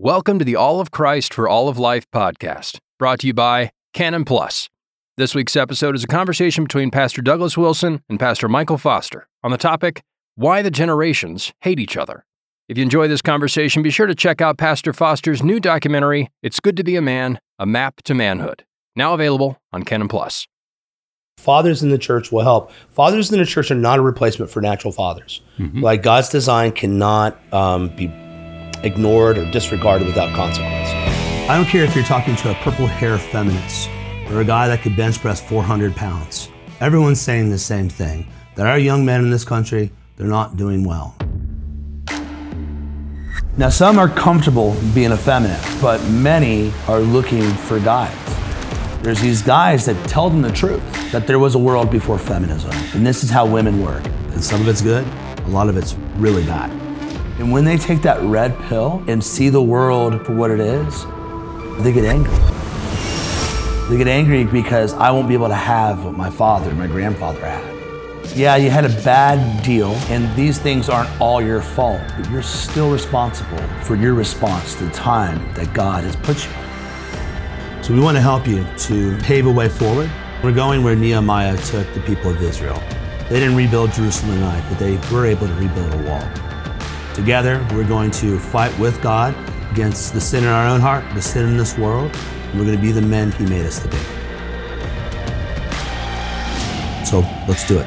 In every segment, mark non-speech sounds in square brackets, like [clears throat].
Welcome to the All of Christ for All of Life podcast, brought to you by Canon Plus. This week's episode is a conversation between Pastor Douglas Wilson and Pastor Michael Foster on the topic Why the Generations Hate Each Other. If you enjoy this conversation, be sure to check out Pastor Foster's new documentary, It's Good to Be a Man A Map to Manhood, now available on Canon Plus. Fathers in the church will help. Fathers in the church are not a replacement for natural fathers. Like God's design cannot um, be ignored or disregarded without consequence. I don't care if you're talking to a purple hair feminist or a guy that could bench press 400 pounds. Everyone's saying the same thing that our young men in this country, they're not doing well. Now, some are comfortable being effeminate, but many are looking for guides. There's these guys that tell them the truth that there was a world before feminism, and this is how women work. And some of it's good, a lot of it's really bad. And when they take that red pill and see the world for what it is, they get angry. They get angry because I won't be able to have what my father and my grandfather had. Yeah, you had a bad deal, and these things aren't all your fault, but you're still responsible for your response to the time that God has put you. So we want to help you to pave a way forward. We're going where Nehemiah took the people of Israel. They didn't rebuild Jerusalem in a night, but they were able to rebuild a wall. Together, we're going to fight with God against the sin in our own heart, the sin in this world, and we're going to be the men He made us to be. So let's do it.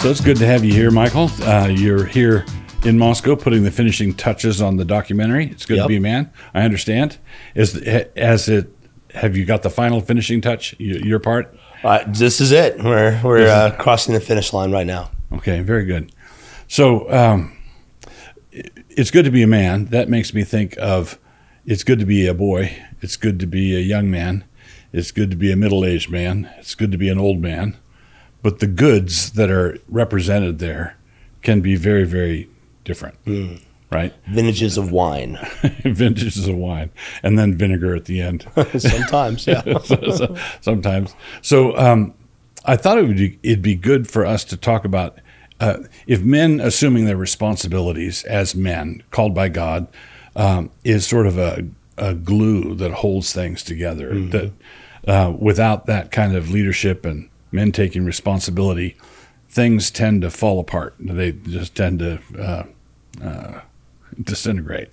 So it's good to have you here, Michael. Uh, you're here in Moscow putting the finishing touches on the documentary. It's good to be a man. I understand. Is as it have you got the final finishing touch? Your part? Uh, this is it. We're, we're uh, crossing the finish line right now. Okay, very good. So um, it's good to be a man. That makes me think of it's good to be a boy. It's good to be a young man. It's good to be a middle aged man. It's good to be an old man. But the goods that are represented there can be very, very different, right? Vintages of wine. [laughs] Vintages of wine and then vinegar at the end. [laughs] Sometimes, yeah. [laughs] So- so- sometimes. So um, I thought it would be, it'd be good for us to talk about uh, if men assuming their responsibilities as men called by God um, is sort of a, a glue that holds things together. That uh, without that kind of leadership and men taking responsibility, things tend to fall apart. They just tend to uh, uh, disintegrate.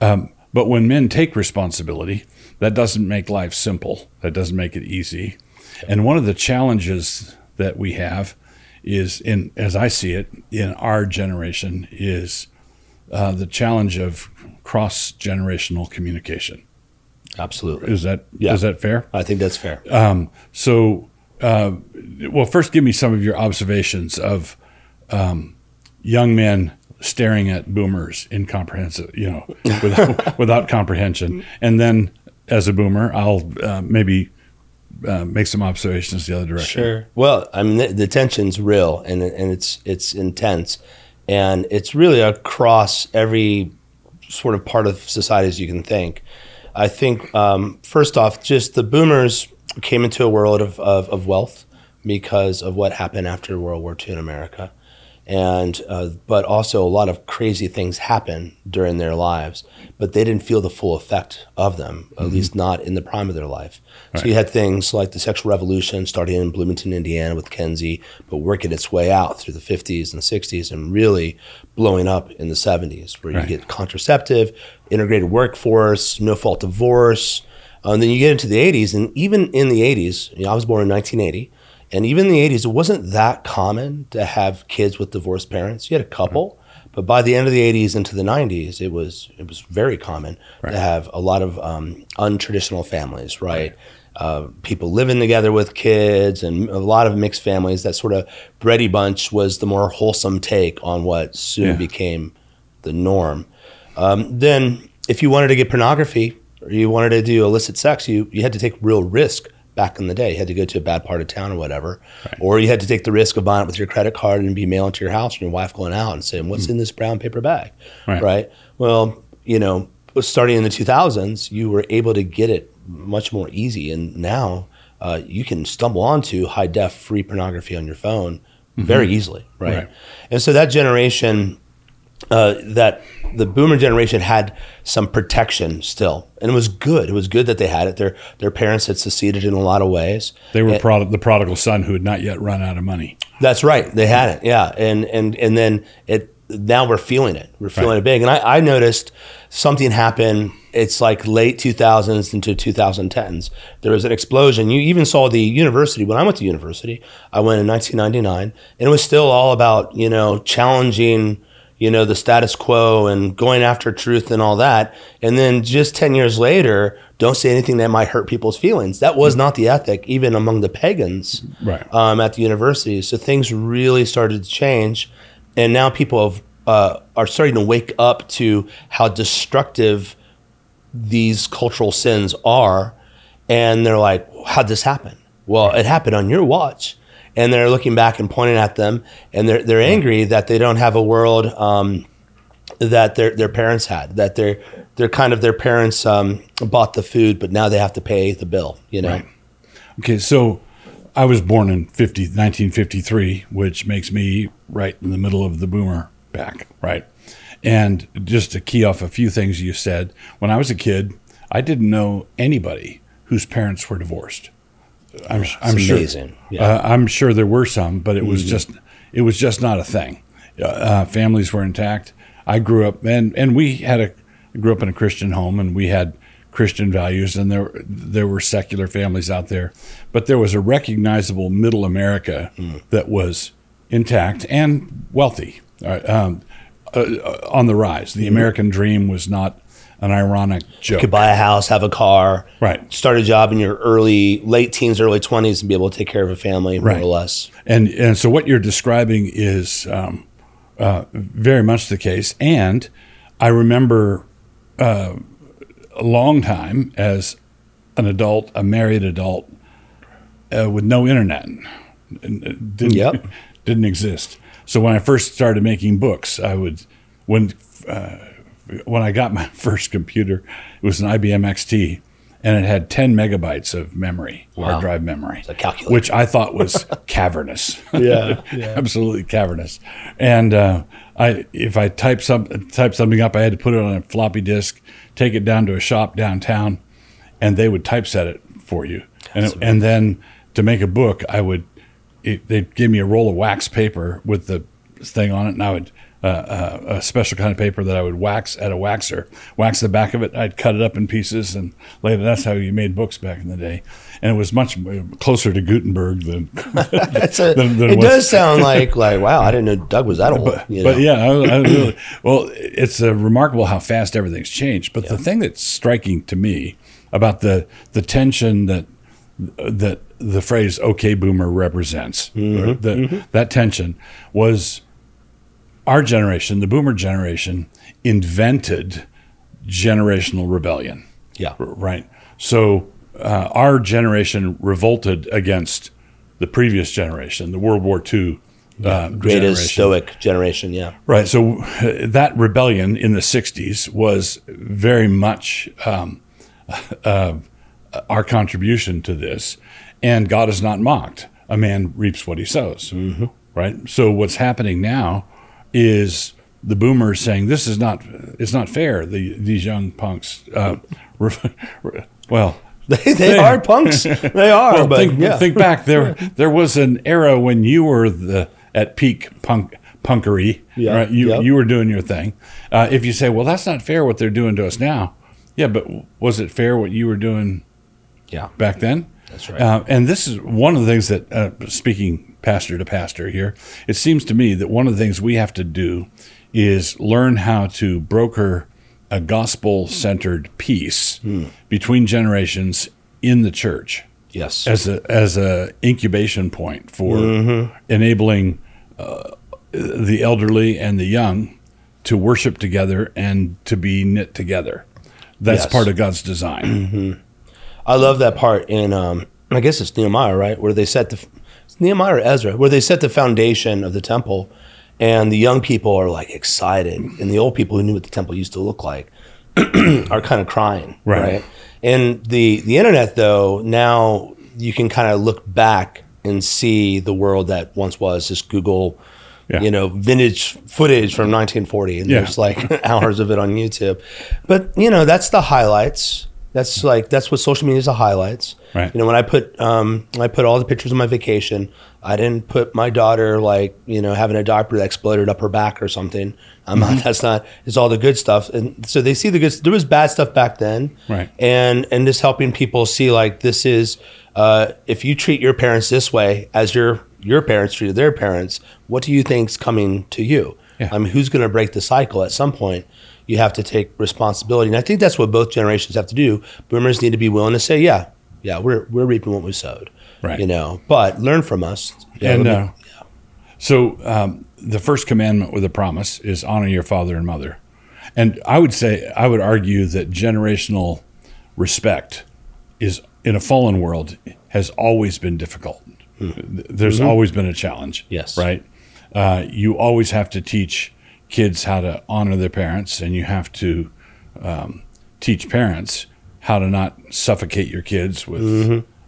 Um, but when men take responsibility, that doesn't make life simple. That doesn't make it easy. And one of the challenges that we have is, in as I see it, in our generation, is uh, the challenge of cross generational communication. Absolutely. Is that Yeah. is that fair? I think that's fair. Um, so, uh, well, first, give me some of your observations of um, young men staring at boomers incomprehensive, you know, without, [laughs] without comprehension, and then as a boomer, I'll uh, maybe uh, make some observations the other direction. Sure. Well, I mean, the, the tension's real and and it's it's intense, and it's really across every sort of part of society as you can think. I think um, first off, just the boomers came into a world of, of, of wealth because of what happened after World War II in America, and uh, but also a lot of crazy things happen during their lives, but they didn't feel the full effect of them, at least not in the prime of their life. So you had things like the sexual revolution starting in Bloomington, Indiana, with Kinsey, but working its way out through the 50s and 60s, and really blowing up in the 70s, where Right. you get contraceptive, integrated workforce, no fault divorce. And then you get into the 80s, and even in the 80s, you know, I was born in 1980, and even in the 80s, it wasn't that common to have kids with divorced parents. You had a couple, but by the end of the 80s into the 90s, it was it was very common to have a lot of um, untraditional families, right? Uh, people living together with kids and a lot of mixed families. That sort of Brady Bunch was the more wholesome take on what soon Yeah. became the norm. Um, then, if you wanted to get pornography or you wanted to do illicit sex, you, you had to take real risk back in the day. You had to go to a bad part of town or whatever. Or you had to take the risk of buying it with your credit card and be mailed to your house and your wife going out and saying, What's in this brown paper bag? Right. Well, you know, starting in the 2000s, you were able to get it much more easy. And now uh, you can stumble onto high def free pornography on your phone very easily, right? Right. And so that generation, uh, that the boomer generation had some protection still, and it was good. It was good that they had it. Their their parents had seceded in a lot of ways. They were And- prod- the prodigal son who had not yet run out of money. That's right. They had it. Yeah. And and and then it now we're feeling it. We're feeling Right. it big. And I, I noticed something happen. It's like late 2000s into 2010s. There was an explosion. You even saw the university. When I went to university, I went in 1999, and it was still all about you know challenging you know the status quo and going after truth and all that. And then just 10 years later, don't say anything that might hurt people's feelings. That was not the ethic, even among the pagans Right. um, at the university. So things really started to change, and now people have, uh, are starting to wake up to how destructive these cultural sins are, and they're like, "How'd this happen?" Well, it happened on your watch, and they're looking back and pointing at them, and they're they're angry that they don't have a world. Um, that their their parents had that their they're kind of their parents um, bought the food, but now they have to pay the bill. You know, Right. Okay, so I was born in 50, 1953, which makes me right in the middle of the boomer back, right? And just to key off a few things you said, when I was a kid, I didn't know anybody whose parents were divorced. I'm, I'm sure. Yeah. Uh, I'm sure there were some, but it was just it was just not a thing. Uh, Uh, families were intact. I grew up and and we had a grew up in a Christian home and we had Christian values and there there were secular families out there, but there was a recognizable middle America that was intact and wealthy, uh, um, uh, uh, on the rise. The American dream was not an ironic joke. could buy a house, have a car, Right. Start a job in your early, late teens, early twenties, and be able to take care of a family more Right. or less. And and so what you're describing is um, uh, very much the case. And I remember uh, a long time as an adult, a married adult, uh, with no internet, didn't Yep. [laughs] didn't exist. So when I first started making books, I would when uh, when I got my [laughs] first computer, it was an IBM XT. And it had 10 megabytes of memory, Wow. hard drive memory, a calculator. which I thought was [laughs] cavernous. Yeah, [laughs] absolutely cavernous. And uh, I, if I type some type something up, I had to put it on a floppy disk, take it down to a shop downtown, and they would typeset it for you. And and then to make a book, I would it, they'd give me a roll of wax paper with the thing on it, and I would. Uh, uh, a special kind of paper that I would wax at a waxer, wax the back of it. I'd cut it up in pieces and later. That's how you made books back in the day, and it was much closer to Gutenberg than [laughs] [laughs] a, than- than it what's- does sound [laughs] like like wow, I didn't know Doug was that old. you know? but yeah, I, I really, well, it's uh, remarkable how fast everything's changed. But the thing that's striking to me about the the tension that that the phrase "Okay, Boomer" represents, Mm-hmm. the, that tension was our generation, the Boomer generation, invented generational rebellion yeah, right? So uh, our generation revolted against the previous generation, the World War II uh, greatest generation. stoic generation. Yeah, Right. So uh, that rebellion in the 60s was very much um, [laughs] uh, our contribution to this. And God is not mocked. A man reaps what he sows. Right. So what's happening now is the boomers saying this is not it's not fair. The these young punks. Uh, [laughs] well, [laughs] they, they are punks. [laughs] They are. well, but think, yeah, think back. There, there was an era when you were the at peak punk punkery. Yeah, Right? You you were doing your thing. Uh, if you say, "Well, that's not fair," what they're doing to us now. Yeah, but was it fair what you were doing yeah, back then? That's right. Uh, and this is one of the things that, uh, speaking pastor to pastor here, it seems to me that one of the things we have to do is learn how to broker a gospel centered peace Hmm. between generations in the church yes, as a as a incubation point for Mm-hmm. enabling uh, the elderly and the young to worship together and to be knit together. That's Yes. part of God's design. I love that part in um, I guess it's Nehemiah, right, where they set the Nehemiah or Ezra, where they set the foundation of the temple, and the young people are like excited, and the old people who knew what the temple used to look like [clears throat] are kind of crying, Right. right? And the the internet though now you can kind of look back and see the world that once was. Just Google, Yeah. you know, vintage footage from 1940, and Yeah. there's like [laughs] hours of it on YouTube. But you know, that's the highlights. That's like that's what social media is the highlights. Right. You know, when I put um, I put all the pictures of my vacation. I didn't put my daughter like you know having a diaper that exploded up her back or something. I'm Mm-hmm. not. That's not. It's all the good stuff, and so they see the good. There was bad stuff back then, Right. And and just helping people see like this is uh, if you treat your parents this way as your your parents treated their parents, what do you think's coming to you? Yeah. I mean, who's going to break the cycle at some point? You have to take responsibility, and I think that's what both generations have to do. Boomers need to be willing to say, "Yeah, yeah, we're we're reaping what we sowed," Right. You know, but learn from us. Yeah, and me- uh, so um, the first commandment with a promise is honor your father and mother. And I would say, I would argue that generational respect is in a fallen world has always been difficult. There's always been a challenge. Yes. Right. Uh, you always have to teach kids how to honor their parents, and you have to um, teach parents how to not suffocate your kids with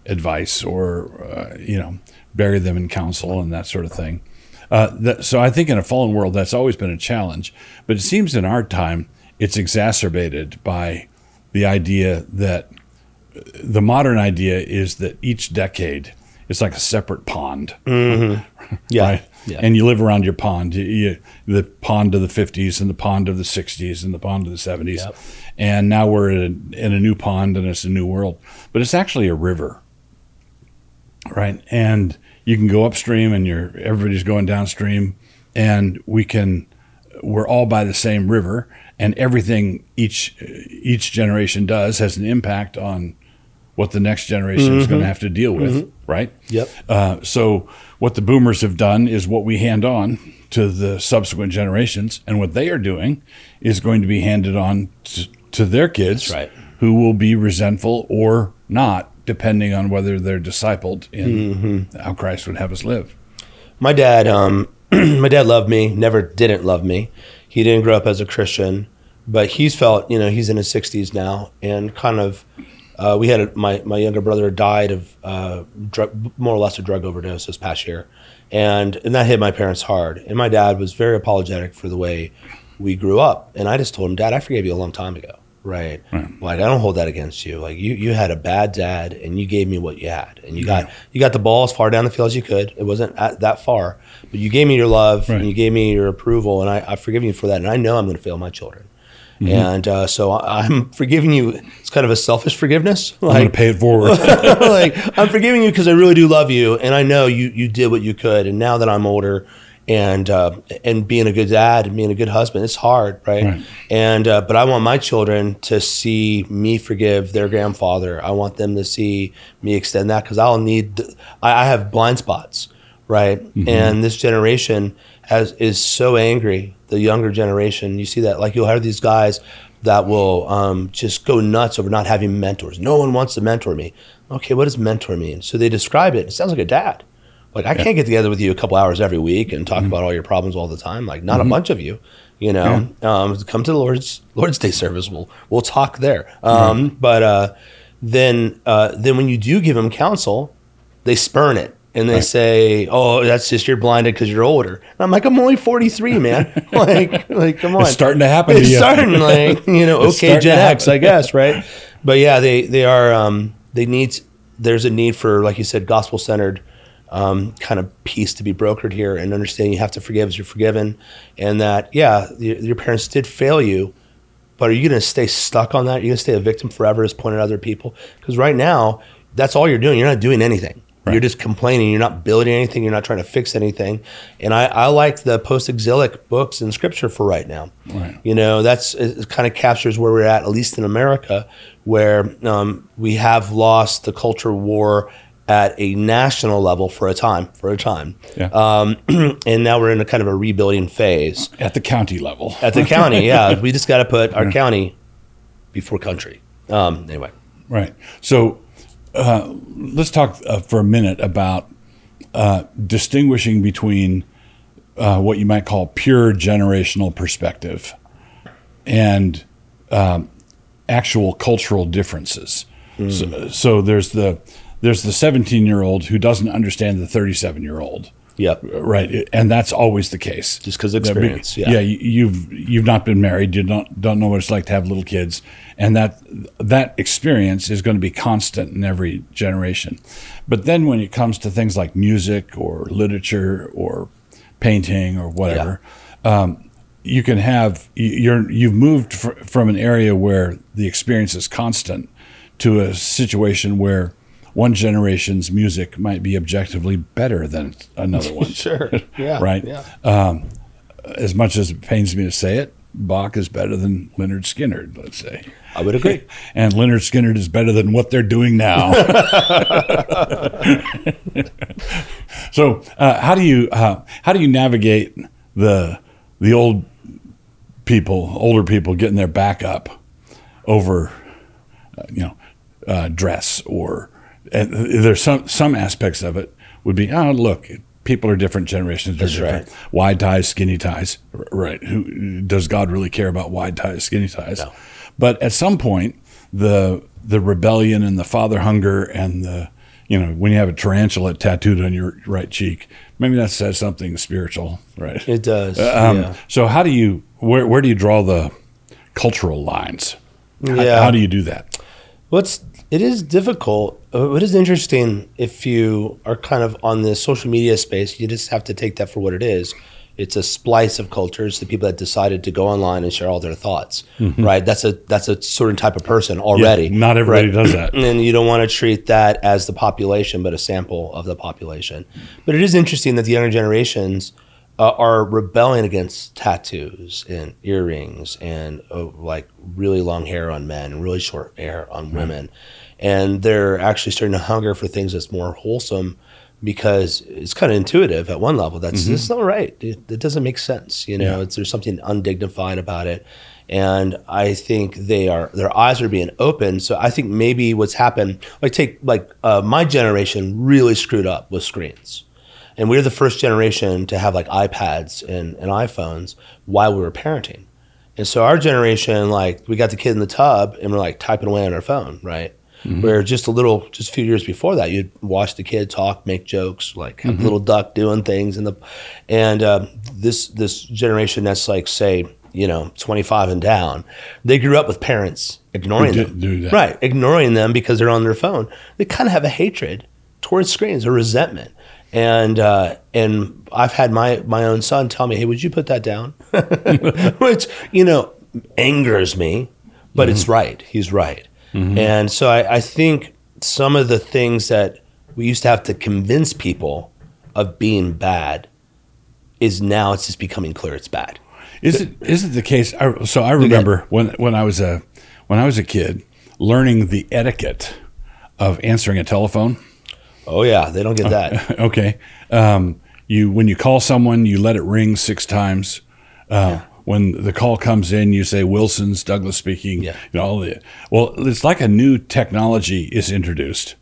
advice or uh, you know bury them in counsel and that sort of thing. Uh, that, so I think in a fallen world that's always been a challenge, but it seems in our time it's exacerbated by the idea that the modern idea is that each decade is like a separate pond [laughs] yeah, right? Yeah. And you live around your pond, you, you, the pond of the 50s and the pond of the 60s and the pond of the 70s. Yep. And now we're in a, in a new pond and it's a new world. But it's actually a river, right? And you can go upstream and you're, everybody's going downstream. And we can, we're all by the same river. And everything each each generation does has an impact on what the next generation is going to have to deal with, right? Yep. Uh, so what the boomers have done is what we hand on to the subsequent generations, and what they are doing is going to be handed on to, to their kids, right. who will be resentful or not, depending on whether they're discipled in how Christ would have us live. my dad um [clears throat] my dad loved me never didn't love me he didn't grow up as a christian but he's felt you know he's in his 60s now and kind of uh, we had a, my my younger brother died of uh, drug, more or less a drug overdose this past year. And and that hit my parents hard. And my dad was very apologetic for the way we grew up. And i just told him dad i forgave you a long time ago. Right, like i don't hold that against you. Like you you had a bad dad and you gave me what you had. And you got you got the ball as far down the field as you could. It wasn't at, that far. But you gave me your love Right. and you gave me your approval and I, i've forgiven you for that. And i know i'm going to fail my children Mm-hmm. and uh, so i'm forgiving you it's kind of a selfish forgiveness I'm going like to pay it forward. [laughs] like I'm forgiving you because I really do love you, and I know you you did what you could. And now that I'm older, and uh, and being a good dad and being a good husband, it's hard, right? Right. And uh, but I want my children to see me forgive their grandfather. I want them to see me extend that because I'll need. I, I have blind spots, right? And this generation has is so angry. The younger generation, you see that like you'll have these guys that will um, just go nuts over not having mentors. No one wants to mentor me. Okay, what does mentor mean? So they describe it. It sounds like a dad. Like I can't get together with you a couple hours every week and talk about all your problems all the time. Like not a bunch of you, you know. Um, come to the Lord's Lord's Day service. We'll we'll talk there. Um, But uh, then uh, then when you do give them counsel, they spurn it and they say, "Oh, that's just you're blinded because you're older." And I'm like, "I'm only 43, man. [laughs] like like come on, It's starting to happen to It's you. starting like you know, [laughs] It's okay, Gen to X. I guess, [laughs] right? But yeah, they they are um, they need there's a need for like you said, gospel centered um, kind of peace to be brokered here, and understanding you have to forgive as you're forgiven, and that yeah, your, your parents did fail you, but are you going to stay stuck on that? Are you going to stay a victim forever, as pointed at other people? Because right now, that's all you're doing. You're not doing anything. You're just complaining. You're not building anything. You're not trying to fix anything. And I, I like the post-exilic books in Scripture for right now. Right. You know, that's it, kind of captures where we're at, at least in America, where um, we have lost the culture war at a national level for a time. For a time, Yeah. um, [clears throat] and now we're in a kind of a rebuilding phase At the county level. at the county. Yeah, [laughs] we just got to put our county before country. Um, anyway, Right. So uh, let's talk uh, for a minute about uh, distinguishing between uh, what you might call pure generational perspective and um, actual cultural differences. So, so there's the there's the 17 year old who doesn't understand the 37 year old. Yep. Right, and that's always the case. Just 'cause of experience, yeah. yeah. you- You've you've not been married. You don't don't know what it's like to have little kids, and that that experience is going to be constant in every generation. But then when it comes to things like music or literature or painting or whatever, um, you can have you- you're you've moved fr- from an area where the experience is constant to a situation where one generation's music might be objectively better than another [laughs] one. Sure. [laughs] Yeah. right. Yeah. Um, as much as it pains me to say it, Bach is better than Lynyrd Skynyrd. Let's say, I would agree. [laughs] and Lynyrd Skynyrd is better than what they're doing now. so, uh, how do you uh, how do you navigate the the old people, older people getting their back up over, uh, you know, uh, dress or and there's some some aspects of it would be oh look people are different generations are different right. wide ties skinny ties right who does God really care about wide ties skinny ties No. but at some point the the rebellion and the father hunger and the you know when you have a tarantula tattooed on your right cheek maybe that says something spiritual right It does. um, yeah. so how do you where where do you draw the cultural lines How- Yeah. how do you do that What's it is difficult. Uh, What is interesting if you are kind of on the social media space, you just have to take that for what it is. It's a splice of cultures, the people that decided to go online and share all their thoughts. Right? That's a that's a certain type of person already. Yeah, not everybody right? does that. [clears throat] And you don't want to treat that as the population, but a sample of the population. But it is interesting that the younger generations uh, are rebelling against tattoos and earrings and uh, like really long hair on men and really short hair on women. And they're actually starting to hunger for things that's more wholesome because it's kind of intuitive at one level. That's this is not right. It, it doesn't make sense. You know, Yeah. it's, there's something undignified about it. And I think they are their eyes are being opened. So I think maybe what's happened, like take like uh, my generation really screwed up with screens, and we were the first generation to have like iPads and, and iPhones while we were parenting. And so our generation, like we got the kid in the tub and we're like typing away on our phone, right? Where just a little, just a few years before that, you'd watch the kid talk, make jokes, like have little duck doing things in the, and um, this this generation that's like say you know 25 and down, they grew up with parents ignoring them, do right? Ignoring them because they're on their phone. They kind of have a hatred towards screens, a resentment, and uh, and I've had my my own son tell me, "Hey, would you put that down?" [laughs] Which you know angers me, but it's right. He's right, and so I, I think some of the things that we used to have to convince people of being bad is now it's just becoming clear it's bad. Is it is it the case? I, so I remember when when I was a when I was a kid, learning the etiquette of answering a telephone. Oh yeah, they don't get that. [laughs] okay, um, you when you call someone, you let it ring six times. Uh, When the call comes in, you say Wilson's Douglas speaking. Yeah. You know, all the, well, it's like a new technology is introduced,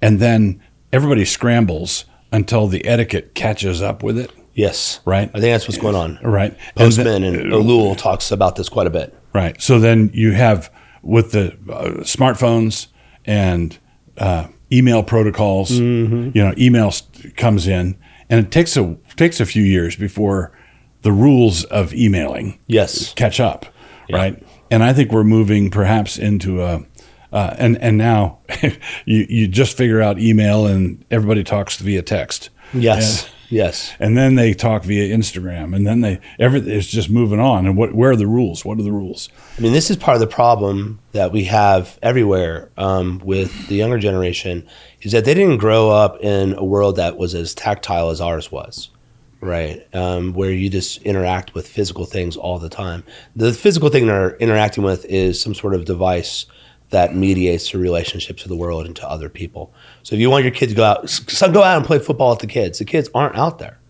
and then everybody scrambles until the etiquette catches up with it. yes, Right. I think that's what's going on. Right. And Postman then- and talks about this quite a bit. Right. So then you have with the uh, smartphones and uh, email protocols. Mm-hmm. You know, email comes in, and it takes a takes a few years before the rules of emailing Yes. catch up. Right. And I think we're moving perhaps into a. Uh, and and now [laughs] you you just figure out email and everybody talks via text. Yes. Yes. And then they talk via Instagram, and then they everything is just moving on. And what where are the rules? What are the rules? I mean, this is part of the problem that we have everywhere um, with the younger generation is that they didn't grow up in a world that was as tactile as ours was, right? Um, where you just interact with physical things all the time. The physical thing they're interacting with is some sort of device that mediates the relationship to the world and to other people. So if you want your kids to go out, so go out and play football with the kids. The kids aren't out there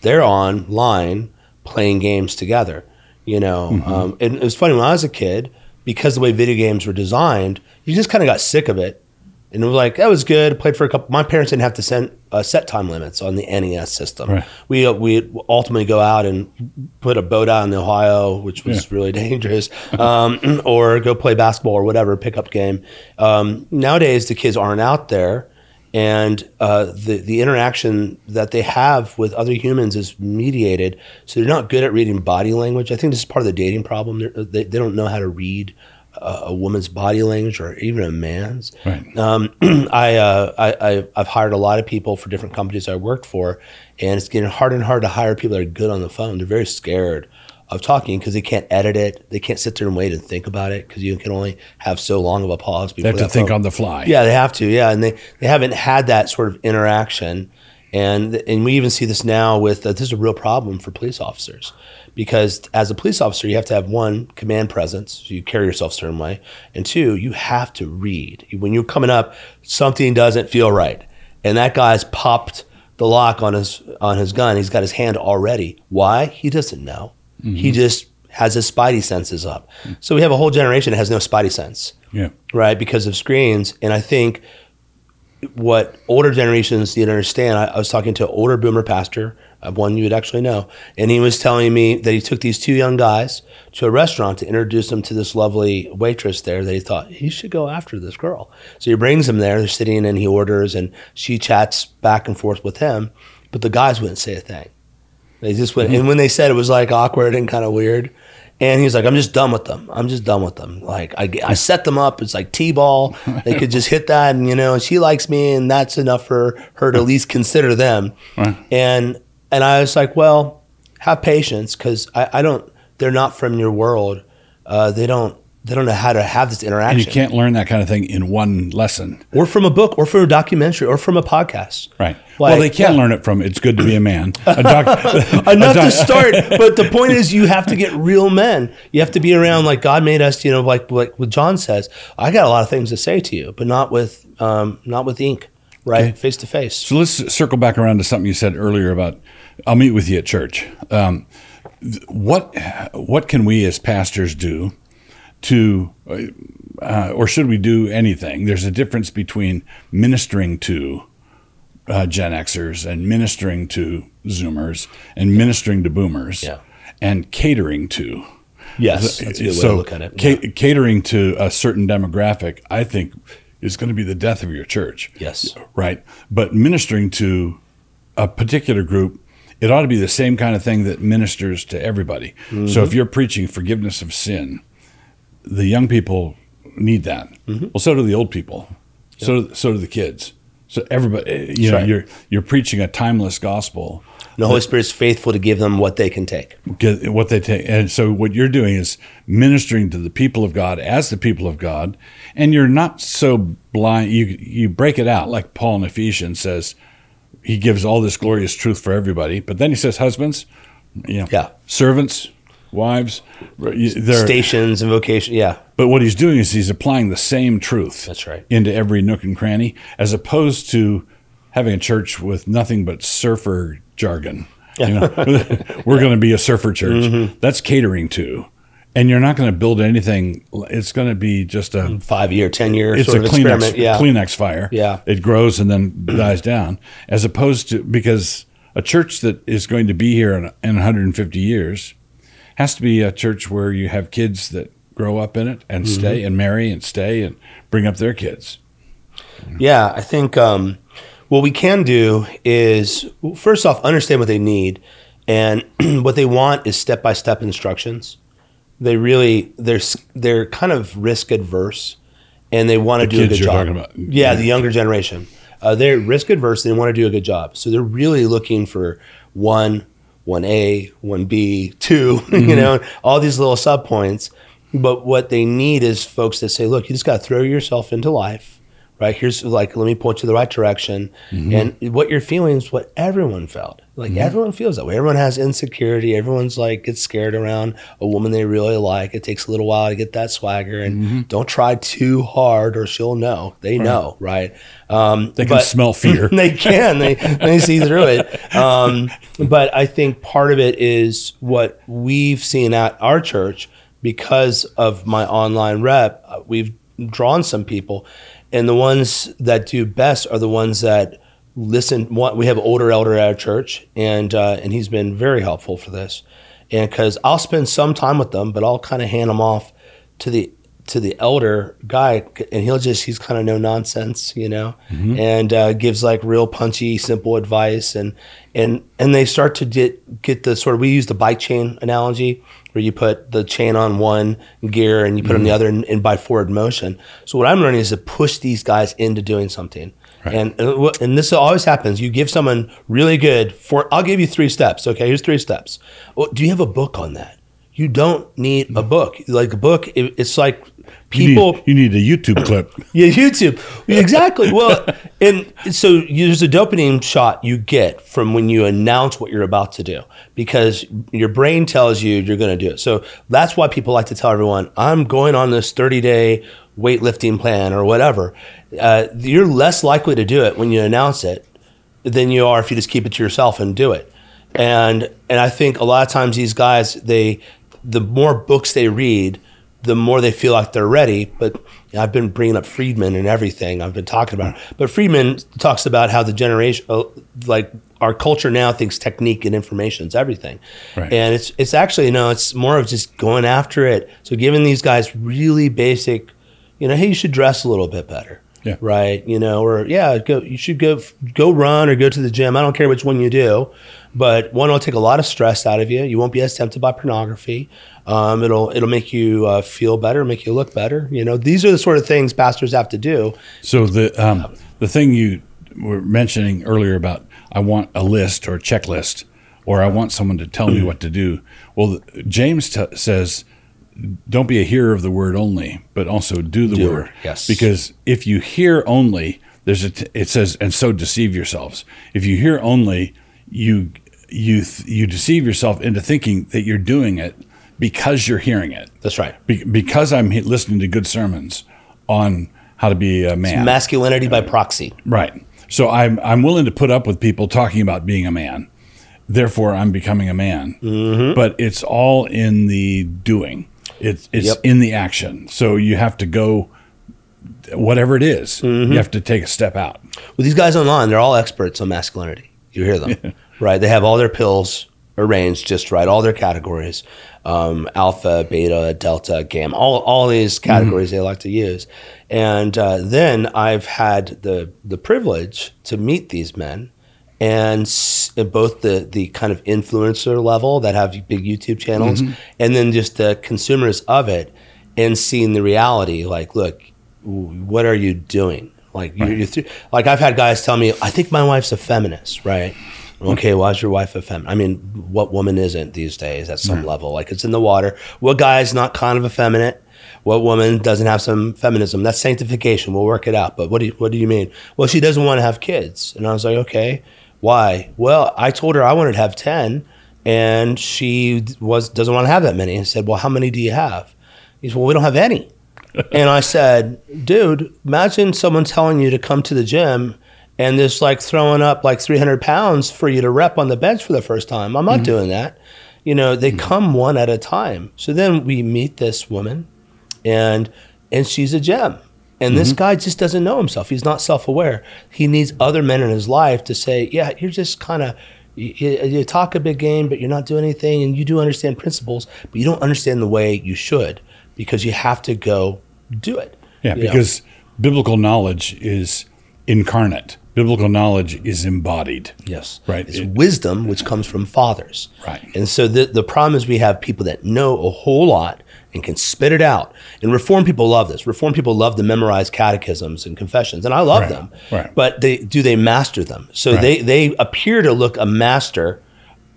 they're online playing games together. You know, um, and it was funny when I was a kid because the way video games were designed, you just kind of got sick of it, and it was like that was good. Played for a couple. My parents didn't have to send uh, set time limits on the NES system. Right. We uh, we ultimately go out and put a boat out in the Ohio, which was really [laughs] dangerous, um, [clears throat] or go play basketball or whatever pickup game. Um, nowadays, the kids aren't out there. And uh, the the interaction that they have with other humans is mediated. So they're not good at reading body language. I think this is part of the dating problem. They're, they they don't know how to read a, a woman's body language or even a man's. Right. Um, [clears throat] I, uh, I, I I've hired a lot of people for different companies I worked for, and it's getting harder and harder to hire people that are good on the phone. They're very scared of talking because they can't edit it. They can't sit there and wait and think about it because you can only have so long of a pause They before have to think phone- on the fly. yeah, they have to. Yeah, and they, they haven't had that sort of interaction, and and we even see this now with uh, this is a real problem for police officers because as a police officer you have to have one command presence, so you carry yourself a certain way, and two you have to read when you're coming up something doesn't feel right, and that guy's popped the lock on his on his gun. He's got his hand already. Why? He doesn't know. He just has his spidey senses up. So we have a whole generation that has no spidey sense Yeah. right? Because of screens. And I think what older generations need to understand, I, I was talking to an older boomer pastor, uh, one you would actually know, and he was telling me that he took these two young guys to a restaurant to introduce them to this lovely waitress there that he thought he should go after this girl. So he brings them there, they're sitting and he orders and she chats back and forth with him, but the guys wouldn't say a thing. They just went, and when they said it was like awkward and kind of weird. And he was like, I'm just done with them. I'm just done with them. Like, I, I set them up. It's like T ball. [laughs] They could just hit that. And, you know, she likes me. And that's enough for her to at least consider them. Right. And, and I was like, well, have patience because I, I don't, they're not from your world. Uh, they don't, they don't know how to have this interaction And you can't learn that kind of thing in one lesson. or from a book or from a documentary or from a podcast. Right. well, they can yeah. learn it from "It's Good to Be a Man." [laughs] A doc, a enough doc- to start. [laughs] But the point is, you have to get real men. You have to be around like God made us. You know, like like what John says. I got a lot of things to say to you, but not with um, not with ink, right, face to face. So let's circle back around to something you said earlier about I'll meet with you at church. Um, what what can we as pastors do to, uh, or should we do anything? There's a difference between ministering to uh, Gen Xers and ministering to Zoomers and ministering to Boomers Yeah. and catering to. Yes, that's a good way so to look at it. ca- catering to a certain demographic, I think, is going to be the death of your church Yes. right? But ministering to a particular group, it ought to be the same kind of thing that ministers to everybody. Mm-hmm. So if you're preaching forgiveness of sin, the young people need that. Mm-hmm. Well, so do the old people. So so do the kids. So everybody, eh, you know, right. you're you're preaching a timeless gospel. And the Holy Spirit is faithful to give them what they can take. Get what they take, and so what you're doing is ministering to the people of God as the people of God, and you're not so blind. You you break it out like Paul in Ephesians says. He gives all this glorious truth for everybody, but then he says, husbands, you know, Yeah. servants, wives, Stations and vocation. Yeah. but what he's doing is he's applying the same truth. That's right. Into every nook and cranny, as opposed to having a church with nothing but surfer jargon. You know, [laughs] [laughs] we're going to be a surfer church. Mm-hmm. That's catering to, and you're not going to build anything. It's going to be just a. Five year, ten year It's Mm, sort a of Kleenex, experiment. Yeah. Kleenex fire. Yeah. It grows and then dies down, as opposed to because a church that is going to be here in, in 150 years has to be a church where you have kids that grow up in it and Mm-hmm. stay and marry and stay and bring up their kids. Yeah, I think um, what we can do is first off understand what they need, and [clears throat] what they want is step by step instructions. They really they're they're kind of risk adverse, and they want to The do a good job. Yeah, the younger generation. Uh, they're risk adverse. They want to do a good job, so they're really looking for one, one A, one B, 2 [laughs] You mm-hmm. know, all these little sub points. But what they need is folks that say, "Look, you just got to throw yourself into life." Right? Here's like, let me point you the right direction. And what you're feeling is what everyone felt. Like everyone feels that way. Everyone has insecurity. Everyone's like gets scared around a woman they really like. It takes a little while to get that swagger, and don't try too hard or she'll know. They know, right? Um, They can smell fear. [laughs] they can. They they see through it. Um, but I think part of it is what we've seen at our church because of my online rep. uh, We've drawn some people, and the ones that do best are the ones that listen. We have an older elder at our church, and uh, and he's been very helpful for this. And because I'll spend some time with them, but I'll kind of hand them off to the to the elder guy, and he'll just he's kind of no nonsense, you know, and uh, gives like real punchy, simple advice, and and and they start to get get the sort of we use the bike chain analogy where you put the chain on one gear and you put on the mm-hmm. other and, and by forward motion. So what I'm learning is to push these guys into doing something. And, and and this always happens. You give someone really good for. I'll give you three steps. Okay, here's three steps. Well, do you have a book on that? You don't need a book. Like a book, it, it's like You people. need, you need a YouTube [coughs] clip. Yeah, YouTube. Exactly. Well, [laughs] and so there's a dopamine shot you get from when you announce what you're about to do because your brain tells you you're going to do it. So that's why people like to tell everyone, I'm going on this 30 day weightlifting plan or whatever. Uh, you're less likely to do it when you announce it than you are if you just keep it to yourself and do it. And and I think a lot of times these guys they the more books they read, the more they feel like they're ready. But you know, I've been bringing up Friedman and everything. I've been talking about, it. but Friedman talks about how the generation, uh, like our culture now, thinks technique and information is everything, Right. and it's it's actually you know it's more of just going after it. So giving these guys really basic, you know, hey, you should dress a little bit better Yeah. right? You know, or yeah, go. You should go go run or go to the gym. I don't care which one you do, but one will take a lot of stress out of you. You won't be as tempted by pornography. Um, it'll it'll make you uh, feel better, make you look better. You know, these are the sort of things pastors have to do. So the um, the thing you were mentioning earlier about I want a list or a checklist, or I want someone to tell me what to do. Well, James t- says, don't be a hearer of the word only, but also do the Doer, word. yes. Because if you hear only, there's a t- it says, and so deceive yourselves. If you hear only, you you th- you deceive yourself into thinking that you're doing it because you're hearing it. That's right. Be- because I'm he- listening to good sermons on how to be a man. Masculinity by proxy. Right. So I'm I'm willing to put up with people talking about being a man. Therefore, I'm becoming a man. Mm-hmm. But it's all in the doing. It's it's Yep. in the action. So you have to go, whatever it is, Mm-hmm. You have to take a step out. Well, these guys online, they're all experts on masculinity. You hear them, [laughs] right? They have all their pills arranged just right, all their categories um, alpha, beta, delta, gamma, all, all these categories they like to use. And uh, then I've had the, the privilege to meet these men. And s- both the, the kind of influencer level that have big YouTube channels, and then just the consumers of it, and seeing the reality. Like, look, what are you doing? Like you, you th- like I've had guys tell me, I think my wife's a feminist, right? Mm. Okay, why is your wife a feminist? I mean, what woman isn't these days at some mm. level? Like it's in the water. What guy is not kind of effeminate? What woman doesn't have some feminism? That's sanctification. We'll work it out. But what do you, what do you mean? Well, she doesn't want to have kids. And I was like, okay, why? Well, I told her I wanted to have ten, and she was doesn't want to have that many. And said, well, how many do you have? He said, well, we don't have any and I said, dude, imagine someone telling you to come to the gym and just like throwing up like 300 pounds for you to rep on the bench for the first time. I'm not mm-hmm. doing that. You know, they mm-hmm. come one at a time. So then we meet this woman and and she's a gem. And this mm-hmm. guy just doesn't know himself. He's not self-aware. He needs other men in his life to say, "Yeah, you're just kind of you, you you talk a big game, but you're not doing anything, and you do understand principles, but you don't understand the way you should because you have to go do it." Yeah, You know? because biblical knowledge is incarnate. Biblical knowledge is embodied. Yes. Right. It's It- wisdom which comes from fathers. Right. And so the, the problem is we have people that know a whole lot and can spit it out. And reform people love this. Reform people love to memorize catechisms and confessions. And I love Right. them. Right. But they do they master them. So Right. they, they appear to look a master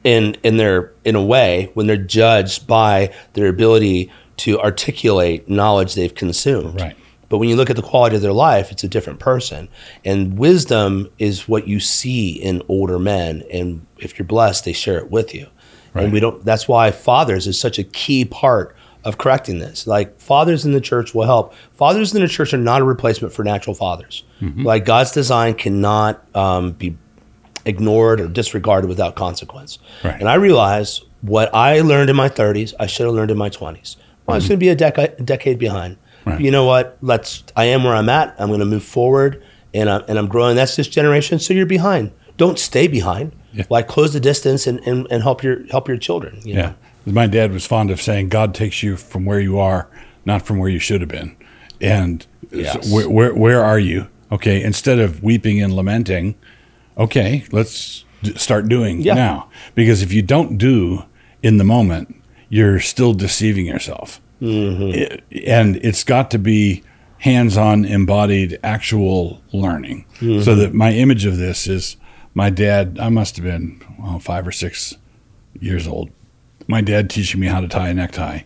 in in their in a way when they're judged by their ability to articulate knowledge they've consumed. Right. But when you look at the quality of their life, it's a different person. And wisdom is what you see in older men. And if you're blessed, they share it with you. Right. And we don't that's why fathers is such a key part of correcting this. Like fathers in the church will help. Fathers in the church are not a replacement for natural fathers. Mm-hmm. Like God's design cannot um, be ignored or disregarded without consequence. Right. And I realized what I learned in my 30s, I should have learned in my 20s. Well, it's going to be a decade, decade behind. Right. You know what? Let's. I am where I'm at. I'm going to move forward, and I'm and I'm growing. That's this generation. So you're behind. Don't stay behind. Yeah. Like close the distance and, and, and help your help your children. You Yeah. Know? My dad was fond of saying, God takes you from where you are not from where you should have been. And so Yes. where, where where are you? Okay, instead of weeping and lamenting, okay, let's d- start doing Yeah. now. Because if you don't do in the moment, you're still deceiving yourself. It- and it's got to be hands-on, embodied, actual learning. So that my image of this is my dad. I must have been well, five or six years old. My dad teaching me how to tie a necktie,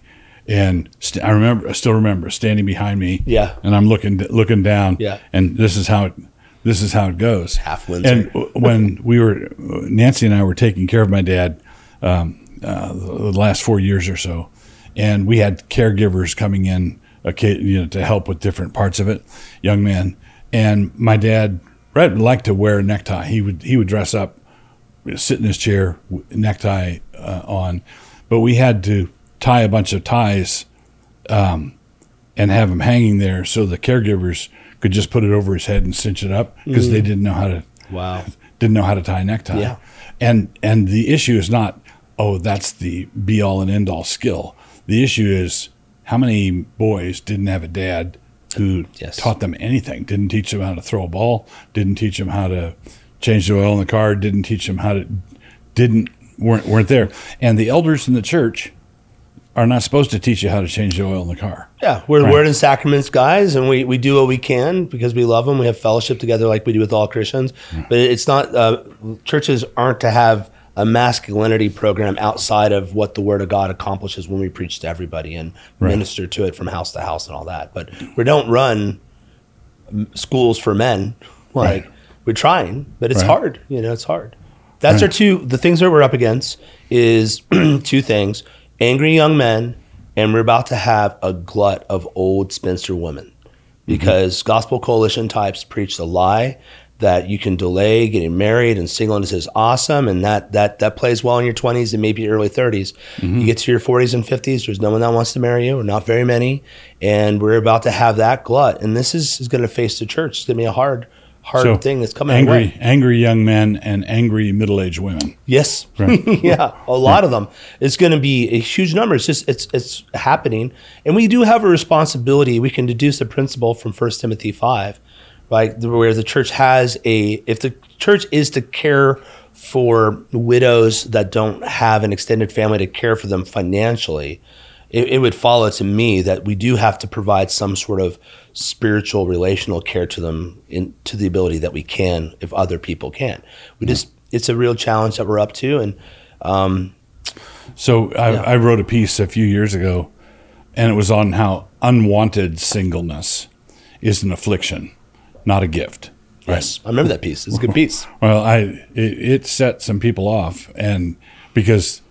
and st- I remember, I still remember standing behind me. Yeah. and I'm looking looking down. Yeah. and this is how it this is how it goes. Half Windsor. And when we were Nancy and I were taking care of my dad um, uh, the last four years or so, and we had caregivers coming in, you know, to help with different parts of it, young men. And my dad Brett liked to wear a necktie. He would he would dress up, sit in his chair, necktie uh, on, but we had to tie a bunch of ties um, and have them hanging there so the caregivers could just put it over his head and cinch it up because they didn't know how to Wow. didn't know how to tie a necktie. Yeah. And and the issue is not, oh, that's the be all and end all skill. The issue is how many boys didn't have a dad who Yes. taught them anything, didn't teach them how to throw a ball, didn't teach them how to change the oil in the car, didn't teach them how to didn't weren't weren't there. And the elders in the church are not supposed to teach you how to change the oil in the car. Yeah, we're Right. word and sacraments guys, and we, we do what we can because we love them. We have fellowship together like we do with all Christians. But it's not uh, churches aren't to have a masculinity program outside of what the Word of God accomplishes when we preach to everybody and minister to it from house to house and all that. But we don't run schools for men. Like Right. we're trying, but it's Right. hard. You know, it's hard. That's our two. The things that we're up against is [clears throat] two things: angry young men, and we're about to have a glut of old spinster women, mm-hmm. because Gospel Coalition types preach the lie that you can delay getting married and singleness is awesome, and that that that plays well in your twenties and maybe early 30s mm-hmm. You get to your forties and fifties. There's no one that wants to marry you, or not very many, and we're about to have that glut, and this is, is going to face the church. It's going to be a hard, hard thing that's coming. angry way. angry young men and angry middle aged women. Yes. [laughs] yeah. A lot of them. It's going to be a huge number. It's just, it's, it's happening. And we do have a responsibility. We can deduce a principle from 1 Timothy 5, right? Where the church has a, if the church is to care for widows that don't have an extended family to care for them financially, it, it would follow to me that we do have to provide some sort of spiritual relational care to them in to the ability that we can if other people can't we just it's a real challenge that we're up to and um, So I, Yeah. I wrote a piece a few years ago, and it was on how unwanted singleness is an affliction, not a gift. yes i remember that piece it's a good [laughs] piece Well, I it, it set some people off, and because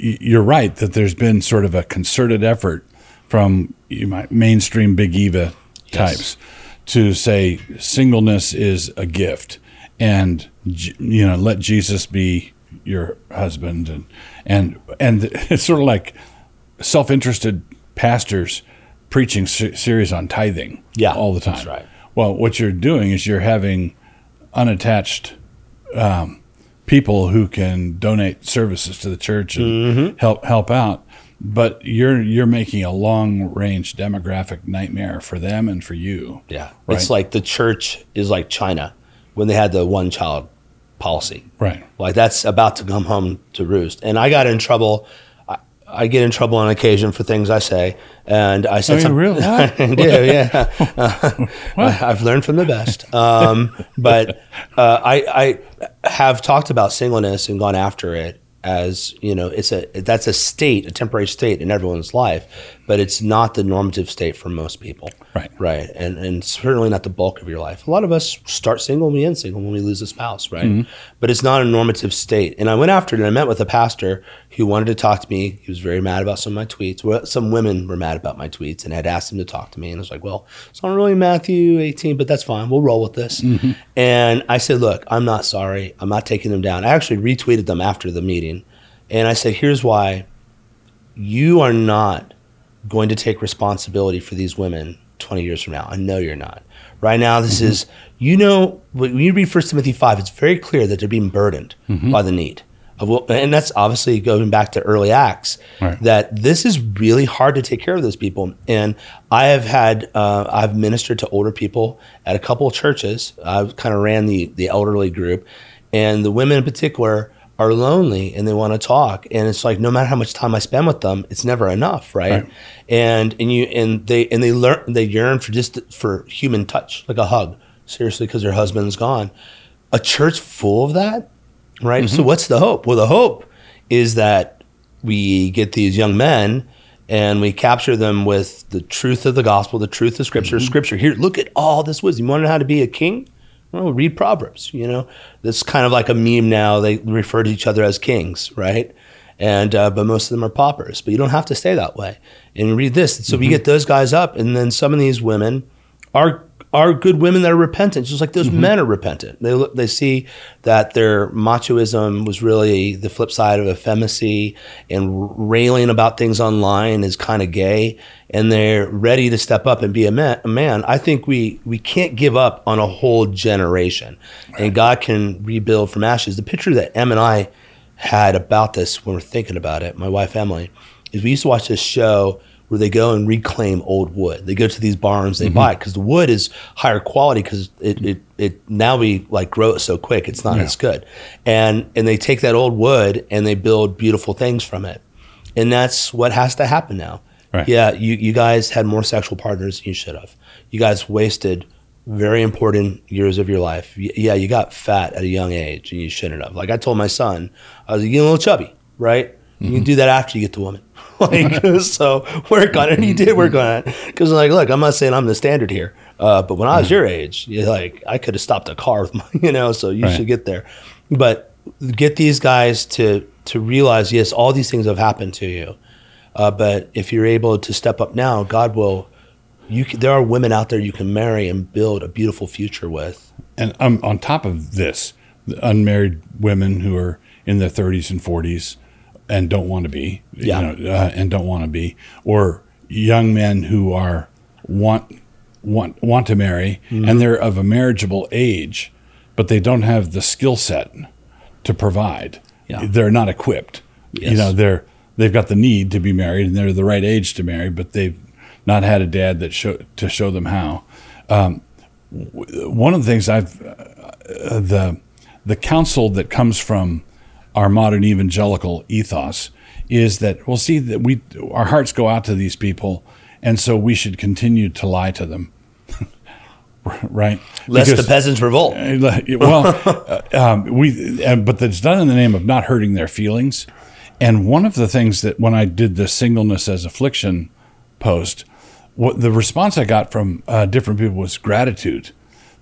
you're right that there's been sort of a concerted effort from you might mainstream Big Eva types to say singleness is a gift, and you know let Jesus be your husband, and and and [laughs] it's sort of like self-interested pastors preaching series on tithing Yeah, all the time. that's right. Well, what you're doing is you're having unattached um, people who can donate services to the church and Mm-hmm. help help out, but you're you're making a long range demographic nightmare for them and for you. yeah Right. it's like the church is like china when they had the one child policy Right. like that's about to come home to roost and i got in trouble I, get in trouble on occasion for things I say, and I said Oh, you something. really? [laughs] I do, yeah. [laughs] Uh, I- I've learned from the best. Um, but uh, I, I have talked about singleness and gone after it as you know, it's a that's a state, a temporary state in everyone's life, but it's not the normative state for most people. Right. Right. And and certainly not the bulk of your life. A lot of us start single and we end single when we lose a spouse, right? Mm-hmm. But it's not a normative state. And I went after it and I met with a pastor who wanted to talk to me. He was very mad about some of my tweets. Well, some women were mad about my tweets and had asked him to talk to me. And I was like, well, it's not really Matthew 18, but that's fine. We'll roll with this. Mm-hmm. And I said, look, I'm not sorry. I'm not taking them down. I actually retweeted them after the meeting. And I said, here's why you are not going to take responsibility for these women 20 years from now. I know you're not. Right now, this is, you know, when you read 1 Timothy 5, it's very clear that they're being burdened by the need. of and that's obviously going back to early acts. Right. That this is really hard to take care of those people. And I have had uh, I've ministered to older people at a couple of churches. I kind of ran the the elderly group, and the women in particular are lonely and they want to talk and it's like no matter how much time I spend with them it's never enough right, Right. and and you and they and they learn they yearn for just for human touch like a hug seriously because their husband's gone. A church full of that right? So mm-hmm. what's the hope? Well the hope is that we get these young men and we capture them with the truth of the gospel the truth of scripture. Mm-hmm. Scripture here look at all this wisdom. You want to know how to be a king well, read Proverbs. You know, it's kind of like a meme now. They refer to each other as kings, right? And uh, but most of them are paupers. But you don't have to stay that way. And you read this. So we get those guys up, and then some of these women are are good women that are repentant, just like those mm-hmm. men are repentant. They look, they see that their machoism was really the flip side of effeminacy, and railing about things online is kind of gay, and they're ready to step up and be a man. A man. I think we we can't give up on a whole generation, and God can rebuild from ashes. The picture that Em and I had about this when we're thinking about it, my wife Emily, is we used to watch this show where they go and reclaim old wood. They go to these barns, they mm-hmm. buy it because the wood is higher quality because it, it, it now we like grow it so quick, it's not as good. And and they take that old wood and they build beautiful things from it. And that's what has to happen now. Right. Yeah, you, you guys had more sexual partners than you should have. You guys wasted very important years of your life. Yeah, you got fat at a young age and you shouldn't have. Like I told my son, I was getting a little chubby, right? You can do that after you get the woman. [laughs] like, [laughs] so work on it. And he did work on it. Because, like, look, I'm not saying I'm the standard here. Uh, but when I was your age, you're like, I could have stopped a car with [laughs] my, you know, so you Right. should get there. But get these guys to, to realize, yes, all these things have happened to you. Uh, but if you're able to step up now, God will. You can, there are women out there you can marry and build a beautiful future with. And um, on top of this, the unmarried women who are in their 30s and 40s and don't want to be, Yeah. you know, uh, and don't want to be, or young men who are want want want to marry Mm-hmm. and they're of a marriageable age, but they don't have the skill set to provide. Yeah. They're not equipped. Yes. You know, they're they've got the need to be married and they're the right age to marry, but they've not had a dad that show to show them how. Um, one of the things I've uh, the the counsel that comes from our modern evangelical ethos is that we'll see that we our hearts go out to these people, and so we should continue to lie to them, [laughs] right? Lest Because- the peasants revolt. [laughs] well, uh, um, we, uh, but that's done in the name of not hurting their feelings. And one of the things that when I did the singleness as affliction post, what the response I got from uh, different people was gratitude.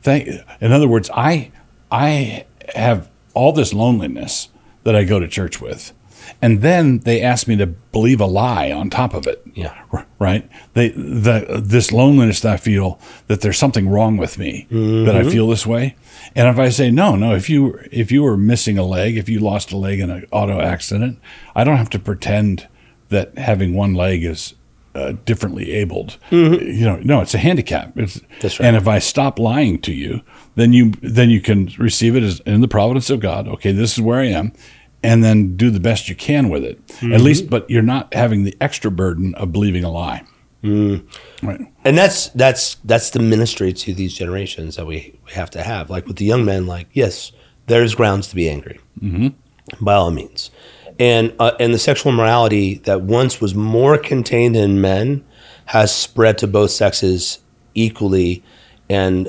Thank. In other words, I I have all this loneliness that I go to church with, and then they ask me to believe a lie on top of it Yeah. right? They the this loneliness that I feel that there's something wrong with me that Mm-hmm. I feel this way. And if I say no, no, if you if you were missing a leg, if you lost a leg in an auto accident, I don't have to pretend that having one leg is uh, differently abled. You know, no, it's a handicap. It's, Mm-hmm. Right. And if I stop lying to you, then you then you can receive it as in the providence of God. Okay, this is where I am, and then do the best you can with it. Mm-hmm. At least, but you're not having the extra burden of believing a lie. Mm. Right. and that's that's that's the ministry to these generations that we, we have to have. Like with the young men, like yes, there's grounds to be angry, mm-hmm. by all means, and uh, and the sexual morality that once was more contained in men has spread to both sexes equally, and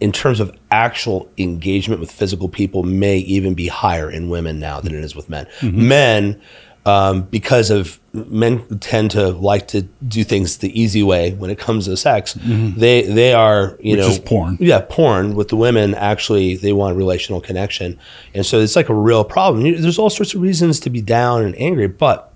in terms of actual engagement with physical people, may even be higher in women now than it is with men. Men. Um, because of men tend to like to do things the easy way when it comes to sex. They they are you Which know is porn. Yeah, porn. With the women, actually, they want relational connection, and so it's like a real problem. You- There's all sorts of reasons to be down and angry, but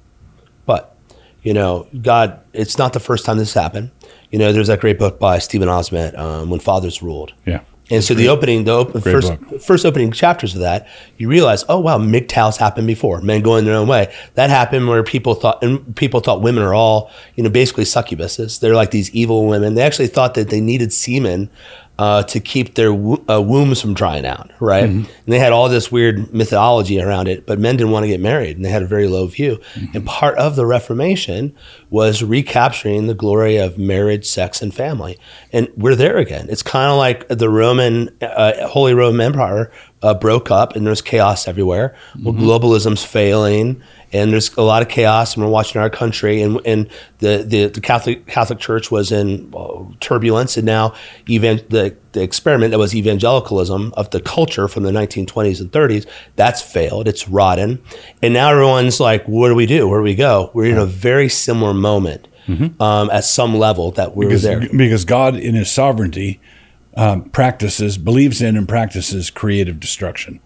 but you know, God, it's not the first time this happened. You know, there's that great book by Steven Ozment, um, "When Fathers Ruled." Yeah. And so the opening, the open, first book. first opening chapters of that, you realize, oh wow, MGTOWs happened before. Men going their own way. That happened where people thought, and people thought women are all, you know, basically succubuses. They're like these evil women. They actually thought that they needed semen uh, to keep their wo- uh, wombs from drying out, right? And they had all this weird mythology around it, but men didn't want to get married and they had a very low view. And part of the Reformation was recapturing the glory of marriage, sex, and family. And we're there again. It's kind of like the Roman, uh, Holy Roman Empire uh, broke up and there's chaos everywhere. Well, globalism's failing and there's a lot of chaos and we're watching our country and, and the, the, the Catholic Catholic Church was in uh, turbulence and now even the, the experiment that was evangelicalism of the culture from the 1920s and 30s that's failed it's rotten. And now everyone's like what do we do? Where do we go? We're in a very similar moment um, at some level that we were because, there. because God, in His sovereignty, um, practices, believes in, and practices creative destruction.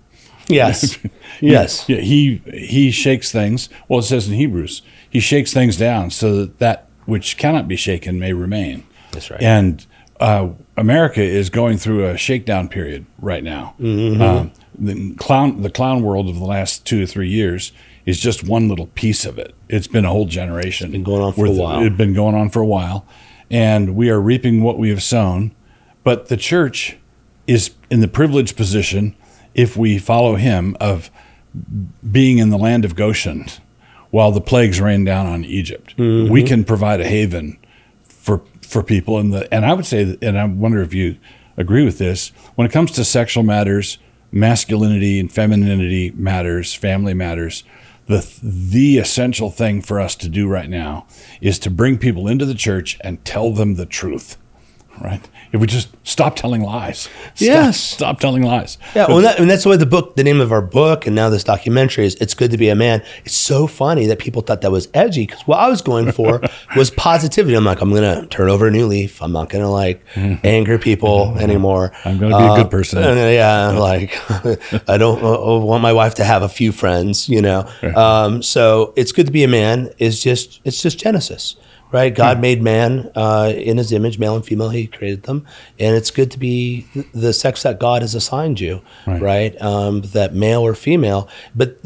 Yes [laughs] yes Yeah, he he shakes things. Well, it says in Hebrews, he shakes things down so that that which cannot be shaken may remain. That's right. And uh, America is going through a shakedown period right now. Mm-hmm. Um, the clown the clown world of the last two to three years is just one little piece of it. It's been a whole generation. been going on for a while. It's been going on for a while, and we are reaping what we have sown. But the church is in the privileged position, if we follow him, of being in the land of Goshen while the plagues rain down on Egypt. We mm-hmm. can provide a haven for for people and the and I would say and I wonder if you agree with this when it comes to sexual matters, masculinity and femininity matters, family matters. The the essential thing for us to do right now is to bring people into the church and tell them the truth. Right? If we just stop telling lies. Stop, Yes. Stop telling lies. Yeah, well, that, and that's the way the book, the name of our book, and now this documentary is "It's Good to Be a Man." It's so funny that people thought that was edgy because what I was going for [laughs] was positivity. I'm like, I'm gonna turn over a new leaf. I'm not gonna like anger people anymore. Mm-hmm. I'm gonna be a good person. uh, yeah, like [laughs] I don't uh, want my wife to have a few friends, you know. Um, so it's good to be a man. Is just it's just Genesis. Right, God made man uh, in His image, male and female. He created them, and it's good to be the sex that God has assigned you, Right. right? Um, that male or female, but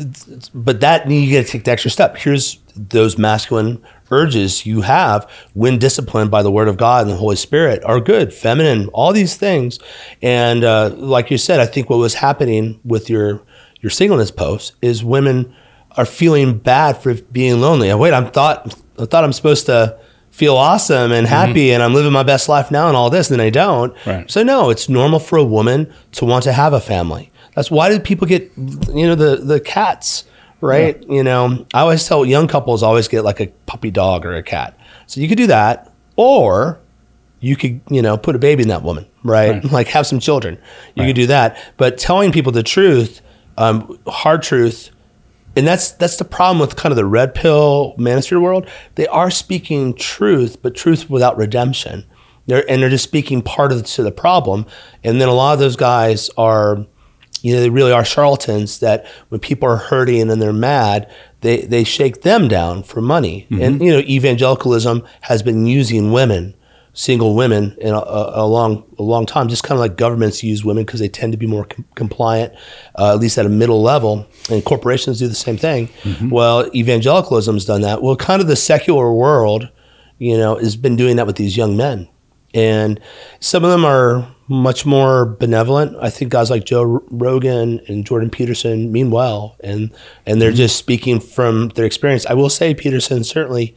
but that you got to take the extra step. Here's those masculine urges you have when disciplined by the Word of God and the Holy Spirit are good, feminine, all these things. And uh, like you said, I think what was happening with your your singleness post is women are feeling bad for being lonely. Wait, I'm thought I thought I'm supposed to feel awesome and happy and I'm living my best life now and all this, and I don't. Right. So no, it's normal for a woman to want to have a family. That's why do people get you know the the cats, right? You know, I always tell young couples always get like a puppy dog or a cat. So you could do that, or you could you know put a baby in that woman, right? [laughs] Like have some children. You could do that, but telling people the truth, um, hard truth, and that's that's the problem with kind of the red pill manosphere world. They are speaking truth, but truth without redemption. They're and they're just speaking part of the, to the problem. And then a lot of those guys are, you know, they really are charlatans. That when people are hurting and they're mad, they they shake them down for money. And mm-hmm. you know, evangelicalism has been using women single women in a, a, a long a long time. Just kind of like governments use women because they tend to be more com- compliant, uh, at least at a middle level. And corporations do the same thing. Well, evangelicalism's done that. Well, kind of the secular world, you know, has been doing that with these young men, and some of them are much more benevolent. I think guys like Joe Rogan and Jordan Peterson mean well, and and they're just speaking from their experience. I will say Peterson certainly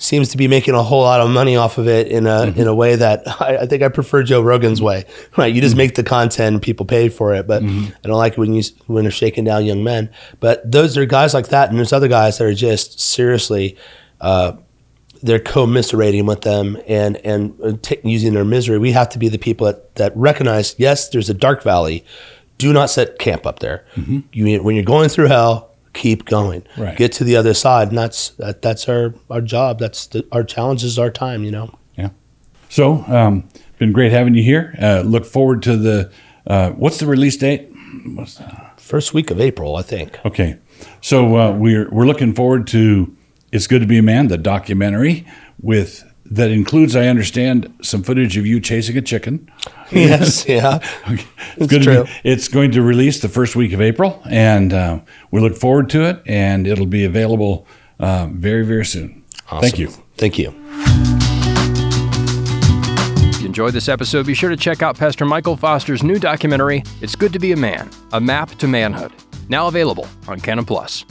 seems to be making a whole lot of money off of it in a in a way that [laughs] I, I think I prefer Joe Rogan's way. [laughs] Right, you just make the content and people pay for it. But I don't like it when you when they're shaking down young men. But those are guys like that, and there's other guys that are just seriously. Uh, they're commiserating with them and and uh, t- using their misery. We have to be the people that, that recognize yes, there's a dark valley. Do not set camp up there. You when you're going through hell, keep going. Right. Get to the other side, and that's that, that's our our job. That's the, our challenge is our time. You know. Yeah. So, um, been great having you here. Uh, look forward to the. Uh, what's the release date? First week of April, I think. Okay. So uh, we're we're looking forward to "It's Good to Be a Man," the documentary with that includes, I understand, some footage of you chasing a chicken. yes. [laughs] Yeah. It's, It's good to true. be- it's going to release the first week of April, and uh, we look forward to it. And it'll be available uh, very very soon. Thank you. Thank you. If you enjoyed this episode, be sure to check out Pastor Michael Foster's new documentary, It's Good to Be a Man A Map to Manhood, now available on Canon Plus.